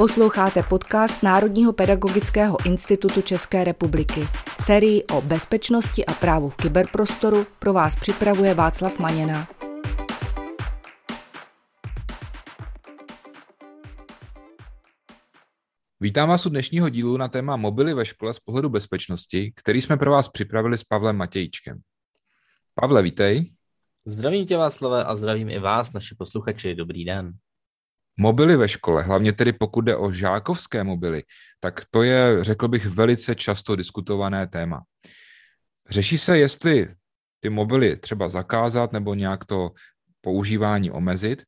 Posloucháte podcast Národního pedagogického institutu České republiky. Sérii o bezpečnosti a právu v kyberprostoru pro vás připravuje Václav Maněna. Vítám vás u dnešního dílu na téma mobily ve škole z pohledu bezpečnosti, který jsme pro vás připravili s Pavlem Matějčkem. Pavle, vítej. Zdravím tě Václave a zdravím i vás, naši posluchači. Dobrý den. Mobily ve škole, hlavně tedy pokud jde o žákovské mobily, tak to je, řekl bych, velice často diskutované téma. Řeší se, jestli ty mobily třeba zakázat nebo nějak to používání omezit,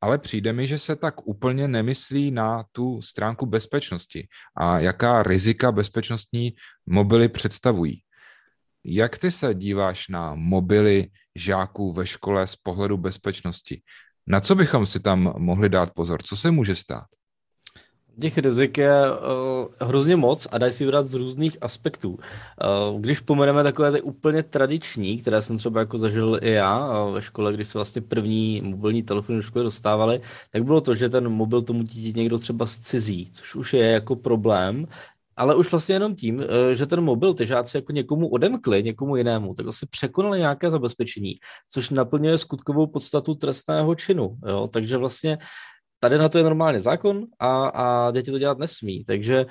ale přijde mi, že se tak úplně nemyslí na tu stránku bezpečnosti a jaká rizika bezpečnostní mobily představují. Jak ty se díváš na mobily žáků ve škole z pohledu bezpečnosti? Na co bychom si tam mohli dát pozor? Co se může stát? Těch rizik je uh, hrozně moc a dají si vybrat z různých aspektů. Uh, když pomeneme takové ty úplně tradiční, které jsem třeba jako zažil i já uh, ve škole, když se vlastně první mobilní telefony do školy dostávaly, tak bylo to, že ten mobil tomu dítěti někdo třeba zcizí, což už je jako problém, ale už vlastně jenom tím, eh, že ten mobil ty žáci jako někomu odemkli, někomu jinému, tak vlastně překonali nějaké zabezpečení, což naplňuje skutkovou podstatu trestného činu. Jo? Takže vlastně tady na to je normálně zákon a, a děti to dělat nesmí. Takže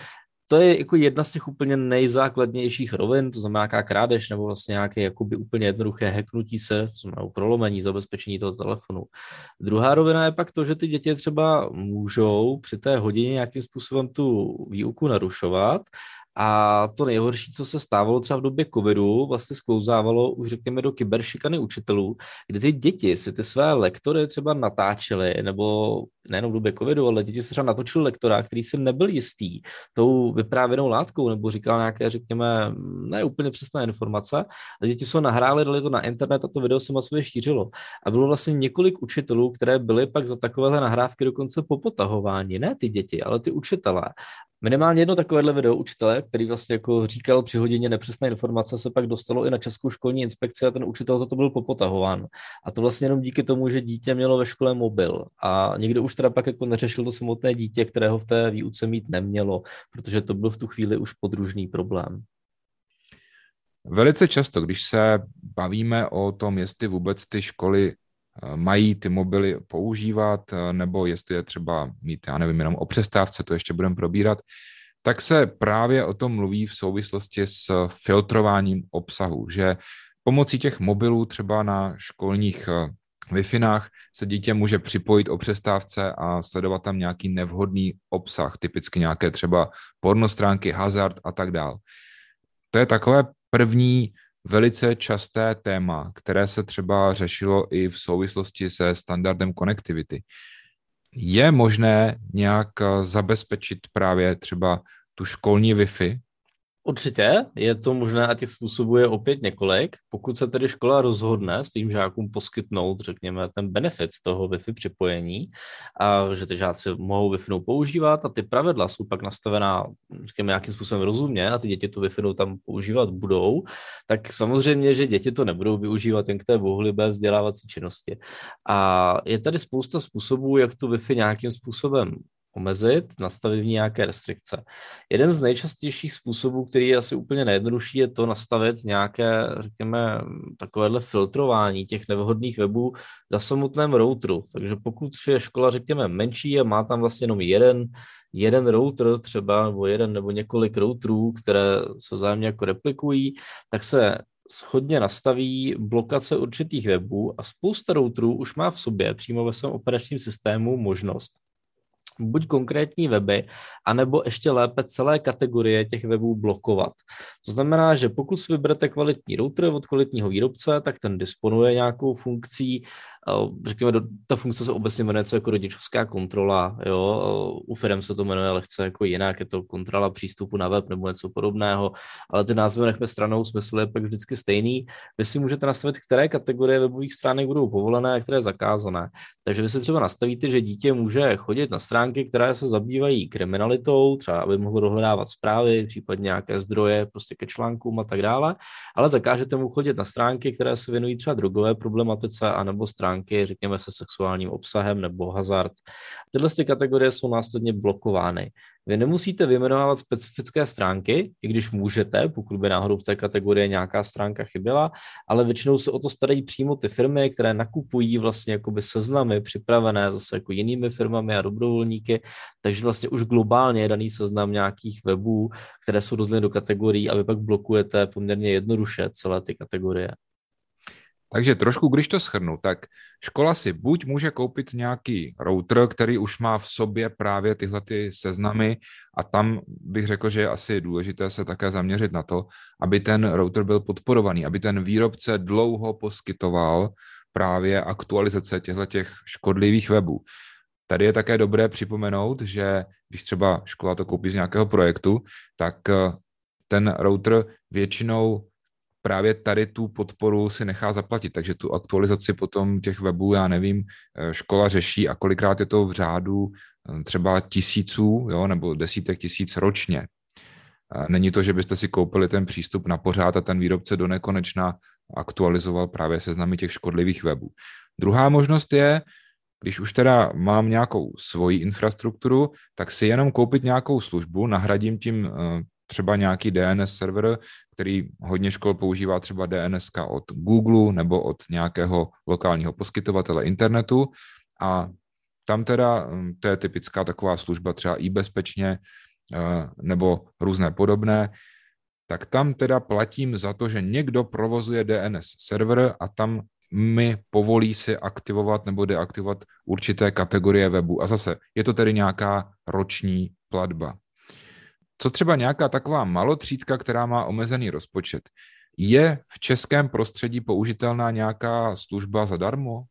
to je jako jedna z těch úplně nejzákladnějších rovin, to znamená nějaká krádež nebo vlastně nějaké jakoby úplně jednoduché heknutí se, to znamená prolomení, zabezpečení toho telefonu. Druhá rovina je pak to, že ty děti třeba můžou při té hodině nějakým způsobem tu výuku narušovat a to nejhorší, co se stávalo třeba v době covidu, vlastně sklouzávalo už řekněme do kyberšikany učitelů, kdy ty děti si ty své lektory třeba natáčely, nebo nejenom v době covidu, ale děti se třeba natočili lektora, který si nebyl jistý tou vyprávěnou látkou, nebo říkal nějaké, řekněme, ne úplně přesné informace, a děti se ho nahráli, dali to na internet a to video se masově šířilo. A bylo vlastně několik učitelů, které byly pak za takovéhle nahrávky dokonce popotahování, ne ty děti, ale ty učitelé. Minimálně jedno takovéhle video učitele, který vlastně jako říkal při hodině nepřesné informace, se pak dostalo i na Českou školní inspekci a ten učitel za to byl popotahován. A to vlastně jenom díky tomu, že dítě mělo ve škole mobil. A někdo už teda pak jako neřešil to samotné dítě, kterého v té výuce mít nemělo, protože to byl v tu chvíli už podružný problém. Velice často, když se bavíme o tom, jestli vůbec ty školy Eh, mají ty mobily používat, eh, nebo jestli je třeba mít, já nevím, jenom o přestávce, to ještě budeme probírat, tak se právě o tom mluví v souvislosti s filtrováním obsahu, že pomocí těch mobilů třeba na školních eh, wi se dítě může připojit o přestávce a sledovat tam nějaký nevhodný obsah, typicky nějaké třeba pornostránky, hazard a tak dál. To je takové první velice časté téma, které se třeba řešilo i v souvislosti se standardem konektivity. Je možné nějak zabezpečit právě třeba tu školní Wi-Fi, Určitě, je to možné a těch způsobů je opět několik. Pokud se tedy škola rozhodne svým žákům poskytnout, řekněme, ten benefit toho Wi-Fi připojení, a že ty žáci mohou Wi-Fi používat a ty pravidla jsou pak nastavená, řekněme, nějakým způsobem rozumně a ty děti tu Wi-Fi tam používat budou, tak samozřejmě, že děti to nebudou využívat jen k té bohulibé vzdělávací činnosti. A je tady spousta způsobů, jak tu Wi-Fi nějakým způsobem omezit, nastavit v ní nějaké restrikce. Jeden z nejčastějších způsobů, který je asi úplně nejjednodušší, je to nastavit nějaké, řekněme, takovéhle filtrování těch nevhodných webů na samotném routeru. Takže pokud je škola, řekněme, menší a má tam vlastně jenom jeden, jeden router třeba, nebo jeden nebo několik routerů, které se vzájemně jako replikují, tak se schodně nastaví blokace určitých webů a spousta routerů už má v sobě přímo ve svém operačním systému možnost buď konkrétní weby, anebo ještě lépe celé kategorie těch webů blokovat. To znamená, že pokud si vyberete kvalitní router od kvalitního výrobce, tak ten disponuje nějakou funkcí, řekněme, ta funkce se obecně jmenuje jako rodičovská kontrola, jo, u firm se to jmenuje lehce jako jinak, je to kontrola přístupu na web nebo něco podobného, ale ty názvy nechme stranou, smysl je pak vždycky stejný. Vy si můžete nastavit, které kategorie webových stránek budou povolené a které zakázané. Takže vy si třeba nastavíte, že dítě může chodit na stránky, které se zabývají kriminalitou, třeba aby mohlo dohledávat zprávy, případně nějaké zdroje prostě ke článkům a tak dále, ale zakážete mu chodit na stránky, které se věnují třeba drogové problematice anebo stránky stránky, řekněme se sexuálním obsahem nebo hazard. Tyhle ty kategorie jsou následně blokovány. Vy nemusíte vyjmenovávat specifické stránky, i když můžete, pokud by náhodou v té kategorii nějaká stránka chyběla, ale většinou se o to starají přímo ty firmy, které nakupují vlastně jakoby seznamy připravené zase jako jinými firmami a dobrovolníky, takže vlastně už globálně je daný seznam nějakých webů, které jsou rozděleny do kategorií a vy pak blokujete poměrně jednoduše celé ty kategorie. Takže trošku, když to schrnu, tak škola si buď může koupit nějaký router, který už má v sobě právě tyhle ty seznamy a tam bych řekl, že je asi důležité se také zaměřit na to, aby ten router byl podporovaný, aby ten výrobce dlouho poskytoval právě aktualizace těchto těch škodlivých webů. Tady je také dobré připomenout, že když třeba škola to koupí z nějakého projektu, tak eh, ten router většinou právě tady tu podporu si nechá zaplatit, takže tu aktualizaci potom těch webů, já nevím, eh, škola řeší a kolikrát je to v řádu eh, třeba tisíců, jo, nebo desítek tisíc ročně. Není to, že byste si koupili ten přístup na pořád a ten výrobce do nekonečna aktualizoval právě seznamy těch škodlivých webů. Druhá možnost je, když už teda mám nějakou svoji infrastrukturu, tak si jenom koupit nějakou službu, nahradím tím eh, třeba nějaký DNS server, který hodně škol používá třeba DNS od Google nebo od nějakého lokálního poskytovatele internetu a tam teda, hm, to je typická taková služba třeba i bezpečně eh, nebo různé podobné, tak tam teda platím za to, že někdo provozuje DNS server a tam mi povolí si aktivovat nebo deaktivovat určité kategorie webu. A zase, je to tedy nějaká roční platba. Co třeba nějaká taková malotřídka, která má omezený rozpočet? Je v českém prostředí použitelná nějaká služba zadarmo?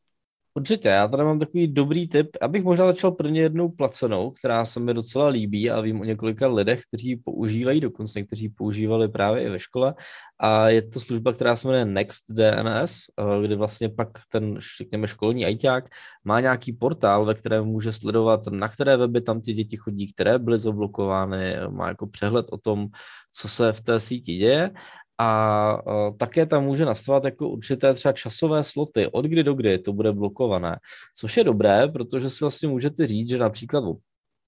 Určitě, já tady mám takový dobrý tip, abych možná začal prvně jednou placenou, která se mi docela líbí a vím o několika lidech, kteří používají, dokonce někteří používali právě i ve škole. A je to služba, která se jmenuje Next DNS, kdy vlastně pak ten, řekněme, školní ajťák má nějaký portál, ve kterém může sledovat, na které weby tam ty děti chodí, které byly zablokovány, má jako přehled o tom, co se v té síti děje a také tam může nastavovat jako určité třeba časové sloty, od kdy do kdy to bude blokované, což je dobré, protože si vlastně můžete říct, že například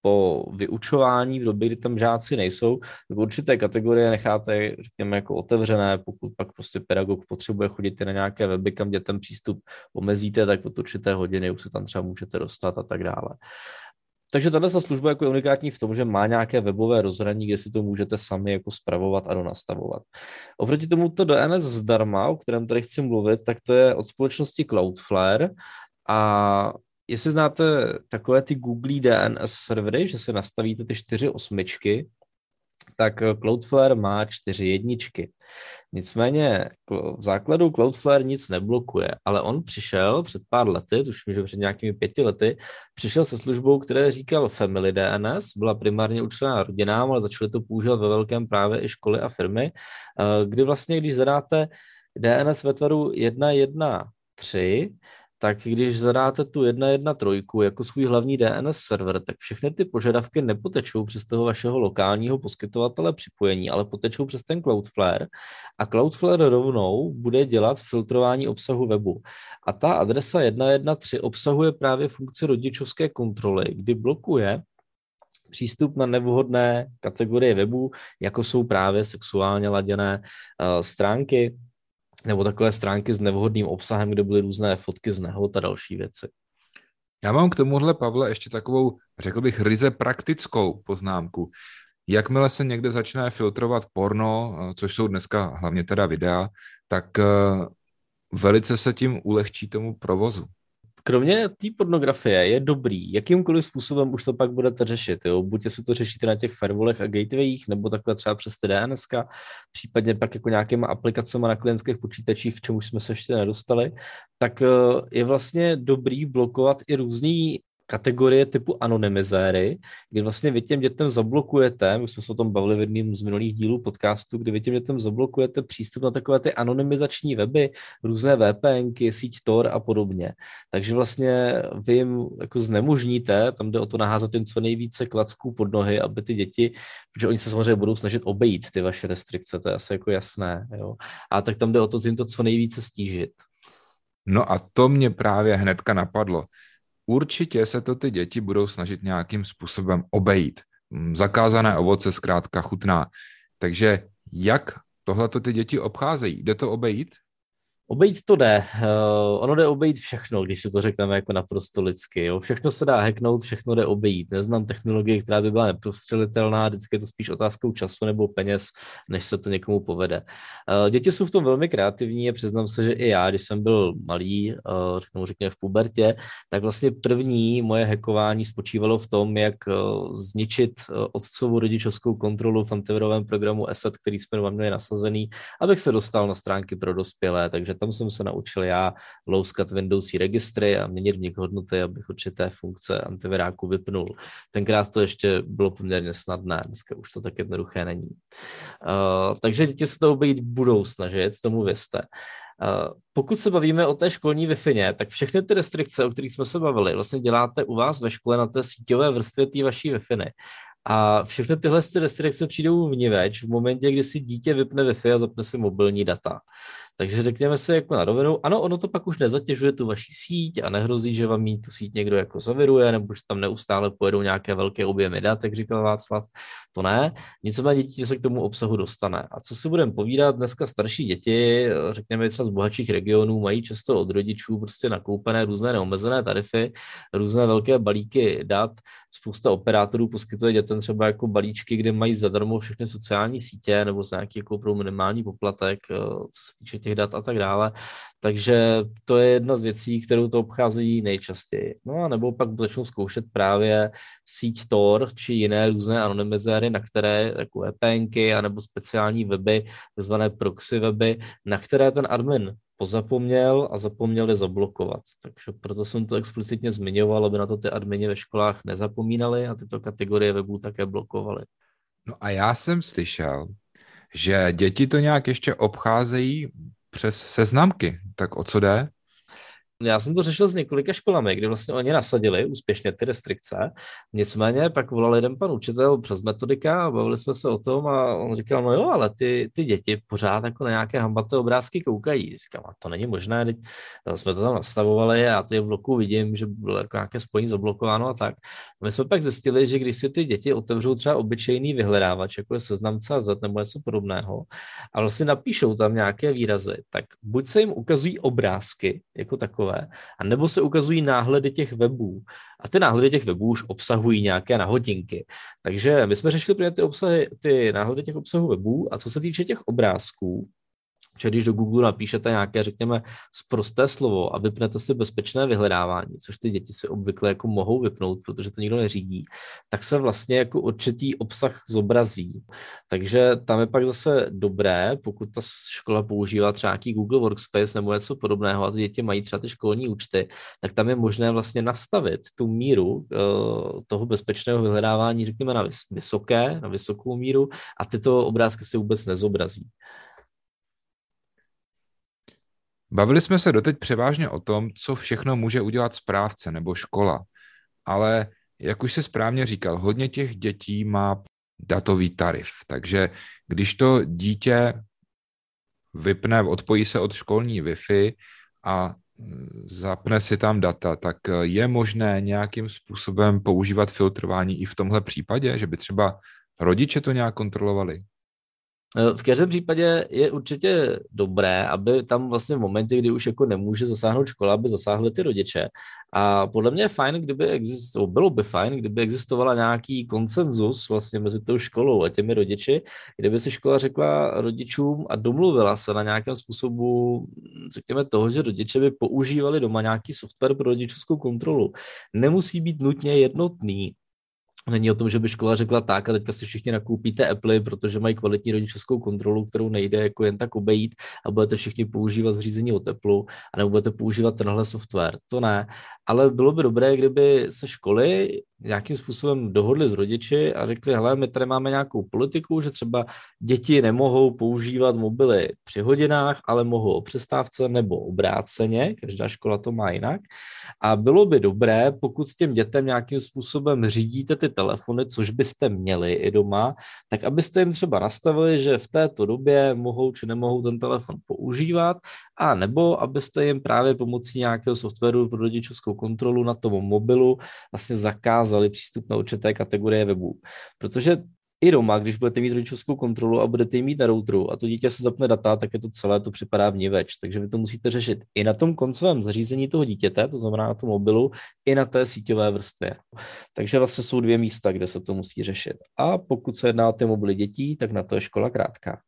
po vyučování v době, kdy tam žáci nejsou, tak určité kategorie necháte, řekněme, jako otevřené, pokud pak prostě pedagog potřebuje chodit na nějaké weby, kam dětem přístup omezíte, tak od určité hodiny už se tam třeba můžete dostat a tak dále. Takže tato služba jako je unikátní v tom, že má nějaké webové rozhraní, kde si to můžete sami jako spravovat a donastavovat. Oproti tomuto DNS zdarma, o kterém tady chci mluvit, tak to je od společnosti Cloudflare a jestli znáte takové ty Google DNS servery, že si nastavíte ty čtyři osmičky, tak Cloudflare má čtyři jedničky. Nicméně v základu Cloudflare nic neblokuje, ale on přišel před pár lety, tuším, že před nějakými pěti lety, přišel se službou, které říkal Family DNS, byla primárně určená rodinám, ale začaly to používat ve velkém právě i školy a firmy, eh, kdy vlastně, když zadáte DNS ve tvaru 1.1.3, tak když zadáte tu 1.1.3 jako svůj hlavní DNS server, tak všechny ty požadavky nepotečou přes toho vašeho lokálního poskytovatele připojení, ale potečou přes ten Cloudflare a Cloudflare rovnou bude dělat filtrování obsahu webu. A ta adresa 1.1.3 obsahuje právě funkci rodičovské kontroly, kdy blokuje přístup na nevhodné kategorie webu, jako jsou právě sexuálně laděné uh, stránky, nebo takové stránky s nevhodným obsahem, kde byly různé fotky z nehod a další věci. Já mám k tomuhle, Pavle, ještě takovou, řekl bych, ryze praktickou poznámku. Jakmile se někde začne filtrovat porno, což jsou dneska hlavně teda videa, tak eh, velice se tím ulehčí tomu provozu kromě té pornografie je dobrý, jakýmkoliv způsobem už to pak budete řešit. Jo? Buď jestli to řešíte na těch firewallech a gatewayích, nebo takhle třeba přes DNS, případně pak jako nějakýma aplikacemi na klientských počítačích, k čemu jsme se ještě nedostali, tak eh, je vlastně dobrý blokovat i různý kategorie typu anonymizéry, kdy vlastně vy těm dětem zablokujete, my jsme se o tom bavili v jedním z minulých dílů podcastu, kdy vy těm dětem zablokujete přístup na takové ty anonymizační weby, různé VPNky, síť Tor a podobně. Takže vlastně vy jim jako znemožníte, tam jde o to naházat jim co nejvíce klacků pod nohy, aby ty děti, protože oni se samozřejmě budou snažit obejít ty vaše restrikce, to je asi jako jasné, jo. A tak tam jde o to jim to co nejvíce stížit. No a to mě právě hnedka napadlo. Určitě se to ty děti budou snažit nějakým způsobem obejít. Mm, zakázané ovoce zkrátka chutná. Takže jak tohle ty děti obcházejí? Jde to obejít? Obejít to jde. Uh, ono jde obejít všechno, když si to řekneme jako naprosto lidsky. Jo. Všechno se dá hacknout, všechno jde obejít. Neznám technologii, která by byla neprostřelitelná, vždycky je to spíš otázkou času nebo peněz, než se to někomu povede. Uh, děti jsou v tom velmi kreativní a přiznám se, že i já, když jsem byl malý, uh, řeknu, řekněme v pubertě, tak vlastně první moje hackování spočívalo v tom, jak uh, zničit uh, otcovou rodičovskou kontrolu v antivirovém programu ESET, který jsme vám měli nasazený, abych se dostal na stránky pro dospělé. Takže tam jsem se naučil já louskat Windowsí registry a měnit v nich hodnoty, abych určité funkce antiviráku vypnul. Tenkrát to ještě bylo poměrně snadné, dneska už to tak jednoduché není. Uh, takže děti se to obejít budou snažit, tomu vězte. Uh, pokud se bavíme o té školní wi tak všechny ty restrikce, o kterých jsme se bavili, vlastně děláte u vás ve škole na té síťové vrstvě té vaší wi A všechny tyhle restrikce přijdou vniveč v momentě, kdy si dítě vypne Wi-Fi a zapne si mobilní data. Takže řekněme si jako na rovinu, ano, ono to pak už nezatěžuje tu vaši síť a nehrozí, že vám tu síť někdo jako zaviruje, nebo že tam neustále pojedou nějaké velké objemy dat, jak říkal Václav, to ne. Nicméně dítě se k tomu obsahu dostane. A co si budeme povídat, dneska starší děti, řekněme třeba z bohatších regionů, mají často od rodičů prostě nakoupené různé neomezené tarify, různé velké balíky dat. Spousta operátorů poskytuje dětem třeba jako balíčky, kde mají zadarmo všechny sociální sítě nebo za nějaký jako minimální poplatek, co se týče těch dat a tak dále. Takže to je jedna z věcí, kterou to obchází nejčastěji. No a nebo pak začnou zkoušet právě síť Tor či jiné různé anonymizéry, na které jako VPNky anebo speciální weby, takzvané proxy weby, na které ten admin pozapomněl a zapomněl je zablokovat. Takže proto jsem to explicitně zmiňoval, aby na to ty admini ve školách nezapomínali a tyto kategorie webů také blokovali. No a já jsem slyšel, že děti to nějak ještě obcházejí přes seznamky. Tak o co jde? Já jsem to řešil s několika školami, kdy vlastně oni nasadili úspěšně ty restrikce. Nicméně pak volal jeden pan učitel přes metodika a bavili jsme se o tom a on říkal, no jo, ale ty, ty děti pořád jako na nějaké hambaté obrázky koukají. Říkám, a to není možné, teď jsme to tam nastavovali a já ty v bloku vidím, že bylo jako nějaké spojení zablokováno a tak. A my jsme pak zjistili, že když si ty děti otevřou třeba obyčejný vyhledávač, jako je seznam.cz nebo něco podobného, a vlastně napíšou tam nějaké výrazy, tak buď se jim ukazují obrázky jako takové, takové, a nebo se ukazují náhledy těch webů. A ty náhledy těch webů už obsahují nějaké nahodinky. Takže my jsme řešili ty, obsahy, ty náhledy těch obsahů webů a co se týče těch obrázků, že když do Google napíšete nějaké, řekněme, sprosté slovo a vypnete si bezpečné vyhledávání, což ty děti si obvykle jako mohou vypnout, protože to nikdo neřídí, tak se vlastně jako určitý obsah zobrazí. Takže tam je pak zase dobré, pokud ta škola používá třeba nějaký Google Workspace nebo něco podobného a ty děti mají třeba ty školní účty, tak tam je možné vlastně nastavit tu míru uh, toho bezpečného vyhledávání, řekněme, na vysoké, na vysokou míru a tyto obrázky se vůbec nezobrazí. Bavili jsme se doteď převážně o tom, co všechno může udělat správce nebo škola, ale jak už se správně říkal, hodně těch dětí má datový tarif, takže když to dítě vypne, odpojí se od školní Wi-Fi a zapne si tam data, tak je možné nějakým způsobem používat filtrování i v tomhle případě, že by třeba rodiče to nějak kontrolovali? Eh, v každém případě je určitě dobré, aby tam vlastně v momentě, kdy už jako nemůže zasáhnout škola, aby zasáhly ty rodiče. A podle mě je fajn, kdyby existovalo, bylo by fajn, kdyby existovala nějaký konsenzus vlastně mezi tou školou a těmi rodiči, kdyby si škola řekla rodičům a domluvila se na nějakém způsobu, řekněme toho, že rodiče by používali doma nějaký software pro rodičovskou kontrolu. Nemusí být nutně jednotný, Není o tom, že by škola řekla tak a teďka si všichni nakoupíte Apple, protože mají kvalitní rodičovskou kontrolu, kterou nejde jako jen tak obejít a budete všichni používat zřízení o teplu a nebo budete používat tenhle software. To ne. Ale bylo by dobré, kdyby se školy nějakým způsobem dohodli s rodiči a řekli, hele, my tady máme nějakou politiku, že třeba děti nemohou používat mobily při hodinách, ale mohou o přestávce nebo obráceně, každá škola to má jinak. A bylo by dobré, pokud těm dětem nějakým způsobem řídíte ty telefony, což byste měli i doma, tak abyste jim třeba nastavili, že v této době mohou či nemohou ten telefon používat, a nebo abyste jim právě pomocí nějakého softwaru pro rodičovskou kontrolu na tom mobilu vlastně zakázali přístup na určité kategorie webů. Protože i doma, když budete mít rodičovskou kontrolu a budete ji mít na routeru a to dítě se zapne data, tak je to celé, to připadá vníveč. Takže vy to musíte řešit i na tom koncovém zařízení toho dítěte, to znamená na tom mobilu, i na té síťové vrstvě. Takže vlastně jsou dvě místa, kde se to musí řešit. A pokud se jedná o ty mobily dětí, tak na to je škola krátká.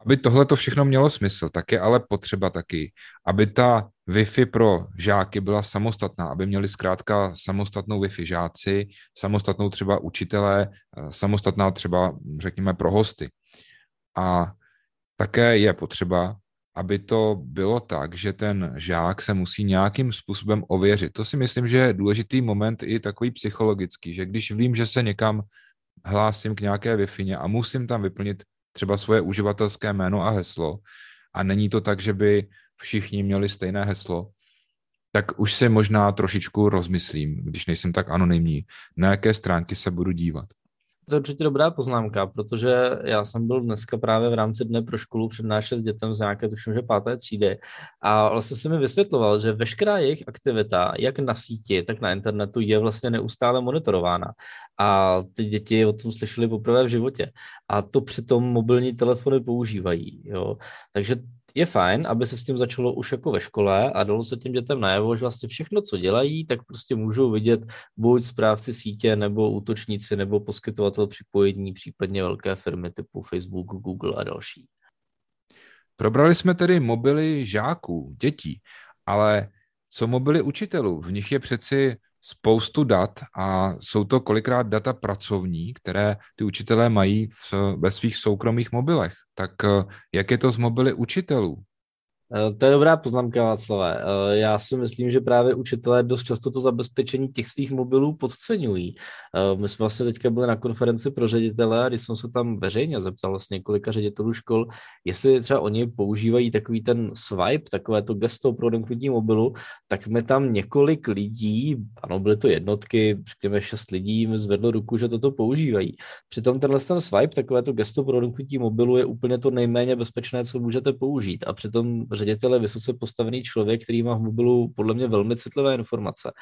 Aby tohle to všechno mělo smysl, tak je ale potřeba taky, aby ta Wi-Fi pro žáky byla samostatná, aby měli zkrátka samostatnou Wi-Fi žáci, samostatnou třeba učitelé, eh, samostatná třeba, řekněme, pro hosty. A také je potřeba, aby to bylo tak, že ten žák se musí nějakým způsobem ověřit. To si myslím, že je důležitý moment i takový psychologický, že když vím, že se někam hlásím k nějaké wi a musím tam vyplnit třeba svoje uživatelské jméno a heslo a není to tak, že by všichni měli stejné heslo, tak už se možná trošičku rozmyslím, když nejsem tak anonymní, na jaké stránky se budu dívat. To je určitě dobrá poznámka, protože já jsem byl dneska právě v rámci dne pro školu přednášet dětem z nějaké, tuším, že páté třídy a vlastně jsem mi vysvětloval, že veškerá jejich aktivita, jak na síti, tak na internetu, je vlastně neustále monitorována. A ty děti o tom slyšeli poprvé v životě. A to přitom mobilní telefony používají. Jo. Takže je fajn, aby se s tím začalo už jako ve škole a dalo se těm dětem najevo, že vlastně všechno, co dělají, tak prostě můžou vidět buď správci sítě, nebo útočníci, nebo poskytovatel připojení, případně velké firmy typu Facebook, Google a další. Probrali jsme tedy mobily žáků, dětí, ale co mobily učitelů? V nich je přeci spoustu dat a jsou to kolikrát data pracovní, které ty učitelé mají v, ve svých soukromých mobilech. Tak eh, jak je to s mobily učitelů? Eh, to je dobrá poznámka, Václavé. Eh, já si myslím, že právě učitelé dost často to zabezpečení těch svých mobilů podceňují. Eh, my jsme vlastně teďka byli na konferenci pro ředitele a když jsem se tam veřejně zeptal s několika ředitelů škol, jestli třeba oni používají takový ten swipe, takové to gesto pro odemknutí mobilu, tak mi tam několik lidí, ano, byly to jednotky, řekněme šest lidí, mi zvedlo ruku, že toto používají. Přitom tenhle ten swipe, takové to gesto pro odemknutí mobilu je úplně to nejméně bezpečné, co můžete použít. A přitom ředitel je vysoce postavený člověk, který má v mobilu podle mě velmi citlivé informace.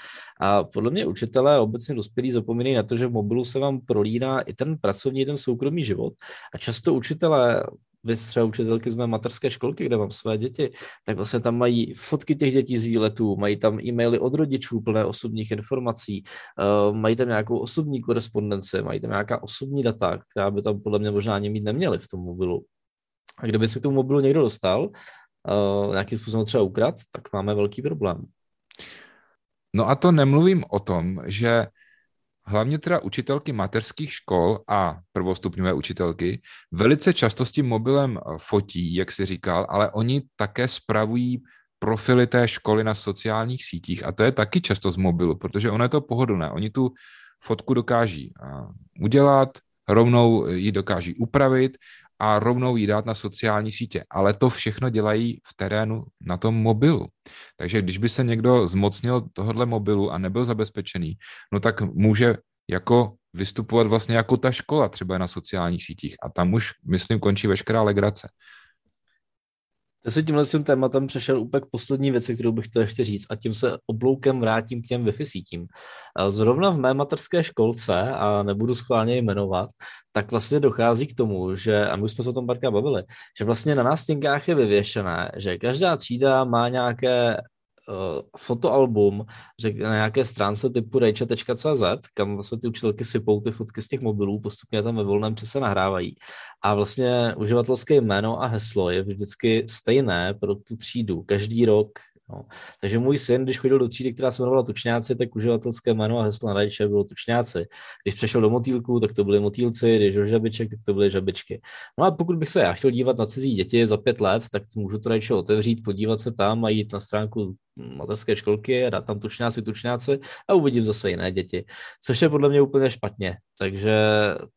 A podle mě učitelé obecně dospělí zapomínají na to, že v mobilu se vám prolíná i ten pracovní, ten soukromý život. A často učitelé vy třeba učitelky z mé materské školky, kde mám své děti, tak vlastně tam mají fotky těch dětí z výletů, mají tam e-maily od rodičů plné osobních informací, uh, mají tam nějakou osobní korespondenci, mají tam nějaká osobní data, která by tam podle mě možná ani mít neměli v tom mobilu. A kdyby se k tomu mobilu někdo dostal, uh, nějakým způsobem třeba ukrad, tak máme velký problém. No a to nemluvím o tom, že hlavně teda učitelky mateřských škol a prvostupňové učitelky velice často s tím mobilem fotí, jak si říkal, ale oni také spravují profily té školy na sociálních sítích a to je taky často z mobilu, protože ono je to pohodlné. Oni tu fotku dokáží udělat, rovnou ji dokáží upravit a rovnou jí dát na sociální sítě. Ale to všechno dělají v terénu na tom mobilu. Takže když by se někdo zmocnil tohohle mobilu a nebyl zabezpečený, no tak může jako vystupovat vlastně jako ta škola třeba na sociálních sítích. A tam už, myslím, končí veškerá legrace. Já se tímhle tím tématem přešel úplně k poslední věci, kterou bych chtěl ještě říct a tím se obloukem vrátím k těm Wi-Fi sítím. Zrovna v mé materské školce, a nebudu schválně jmenovat, tak vlastně dochází k tomu, že, a my jsme se o tom párkrát bavili, že vlastně na nástěnkách je vyvěšené, že každá třída má nějaké fotoalbum řek, na nějaké stránce typu rejče.cz, kam vlastně ty učitelky sypou ty fotky z těch mobilů, postupně tam ve volném čase nahrávají. A vlastně uživatelské jméno a heslo je vždycky stejné pro tu třídu. Každý rok No. Takže můj syn, když chodil do třídy, která se jmenovala Tučňáci, tak uživatelské jméno a heslo na radiče bylo Tučňáci. Když přešel do motýlku, tak to byly motýlci, když do žabiček, tak to byly žabičky. No a pokud bych se já chtěl dívat na cizí děti za pět let, tak můžu to radiče otevřít, podívat se tam a jít na stránku mateřské školky, dát tam tučňáci, tučňáci a uvidím zase jiné děti, což je podle mě úplně špatně. Takže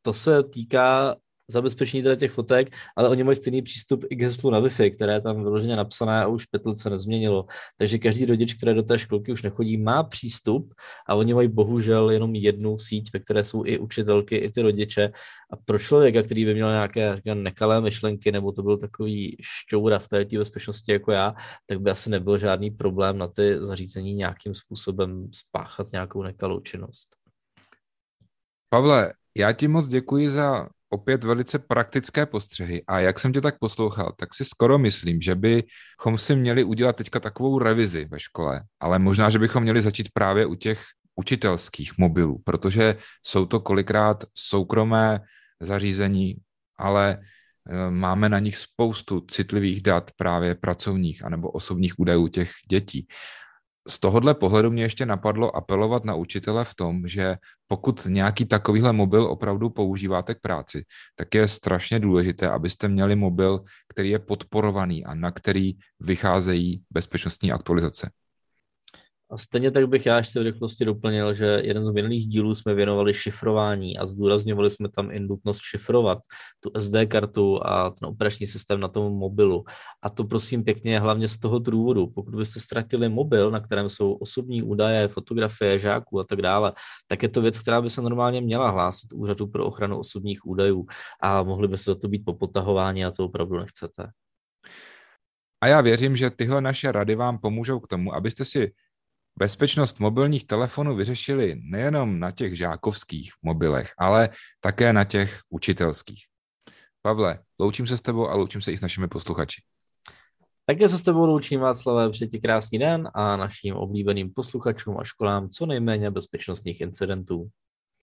to se týká zabezpečení teda těch fotek, ale oni mají stejný přístup i k heslu na Wi-Fi, které je tam vyloženě napsané a už Petlce nezměnilo. Takže každý rodič, který do té školky už nechodí, má přístup a oni mají bohužel jenom jednu síť, ve které jsou i učitelky, i ty rodiče. A pro člověka, který by měl nějaké nekalé myšlenky, nebo to byl takový šťoura v té bezpečnosti jako já, tak by asi nebyl žádný problém na ty zařízení nějakým způsobem spáchat nějakou nekalou činnost. Pavle, já ti moc děkuji za opět velice praktické postřehy. A jak jsem tě tak poslouchal, tak si skoro myslím, že bychom si měli udělat teďka takovou revizi ve škole, ale možná, že bychom měli začít právě u těch učitelských mobilů, protože jsou to kolikrát soukromé zařízení, ale eh, máme na nich spoustu citlivých dat právě pracovních anebo osobních údajů těch dětí z tohohle pohledu mě ještě napadlo apelovat na učitele v tom, že pokud nějaký takovýhle mobil opravdu používáte k práci, tak je strašně důležité, abyste měli mobil, který je podporovaný a na který vycházejí bezpečnostní aktualizace. A stejně tak bych já ještě v rychlosti doplnil, že jeden z minulých dílů jsme věnovali šifrování a zdůrazňovali jsme tam i nutnost šifrovat tu SD kartu a ten operační systém na tom mobilu. A to prosím pěkně hlavně z toho důvodu. Pokud byste ztratili mobil, na kterém jsou osobní údaje, fotografie žáků a tak dále, tak je to věc, která by se normálně měla hlásit úřadu pro ochranu osobních údajů a mohli by se za to být popotahováni a to opravdu nechcete. A já věřím, že tyhle naše rady vám pomůžou k tomu, abyste si bezpečnost mobilních telefonů vyřešili nejenom na těch žákovských mobilech, ale také na těch učitelských. Pavle, loučím se s tebou a loučím se i s našimi posluchači. Také se s tebou loučím, Václavé, přeji ti krásný den a našim oblíbeným posluchačům a školám co nejméně bezpečnostních incidentů.